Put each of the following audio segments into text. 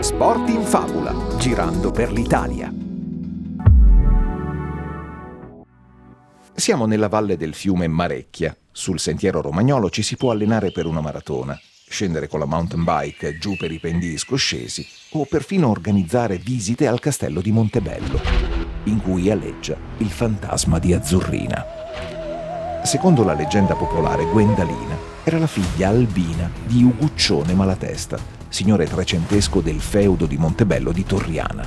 Sport in favola, girando per l'Italia. Siamo nella valle del fiume Marecchia. Sul sentiero romagnolo ci si può allenare per una maratona, scendere con la mountain bike giù per i pendii scoscesi o perfino organizzare visite al castello di Montebello, in cui aleggia il fantasma di Azzurrina. Secondo la leggenda popolare, Gwendalina era la figlia albina di Uguccione Malatesta, signore trecentesco del feudo di Montebello di Torriana.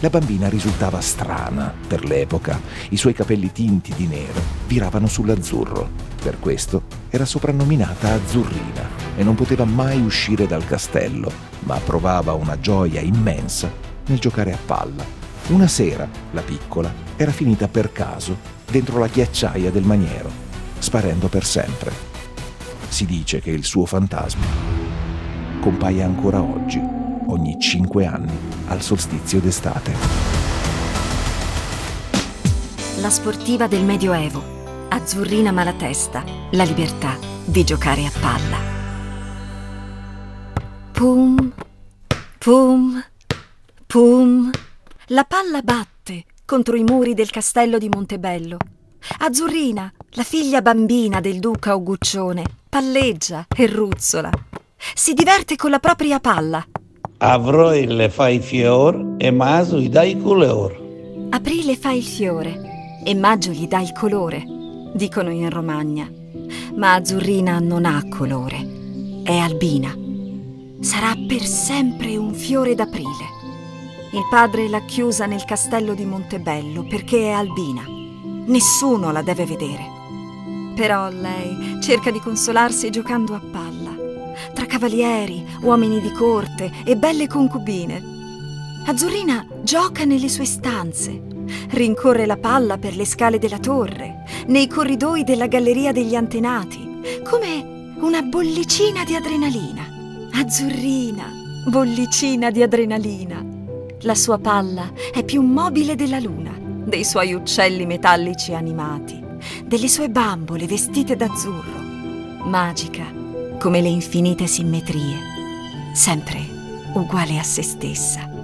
La bambina risultava strana per l'epoca, i suoi capelli tinti di nero viravano sull'azzurro. Per questo era soprannominata Azzurrina e non poteva mai uscire dal castello, ma provava una gioia immensa nel giocare a palla. Una sera, la piccola era finita per caso dentro la ghiacciaia del maniero, sparendo per sempre. Si dice che il suo fantasma compaia ancora oggi ogni cinque anni al solstizio d'estate. La sportiva del Medioevo, Azzurrina Malatesta, la libertà di giocare a palla. Pum, pum, pum. La palla batte contro i muri del castello di Montebello. Azzurrina, la figlia bambina del duca Uguccione, palleggia e ruzzola. Si diverte con la propria palla Avrò le fa i fior e maso gli dà il colore. Aprile fa il fiore e maggio gli dà il colore, dicono in Romagna. Ma Azzurrina non ha colore, è albina. Sarà per sempre un fiore d'aprile. Il padre l'ha chiusa nel castello di Montebello perché è albina. Nessuno la deve vedere. Però lei cerca di consolarsi giocando a palla tra cavalieri, uomini di corte e belle concubine. Azzurrina gioca nelle sue stanze, rincorre la palla per le scale della torre, nei corridoi della galleria degli antenati, come una bollicina di adrenalina. Azzurrina, bollicina di adrenalina. La sua palla è più mobile della luna, dei suoi uccelli metallici animati, delle sue bambole vestite d'azzurro. Magica come le infinite simmetrie, sempre uguale a se stessa.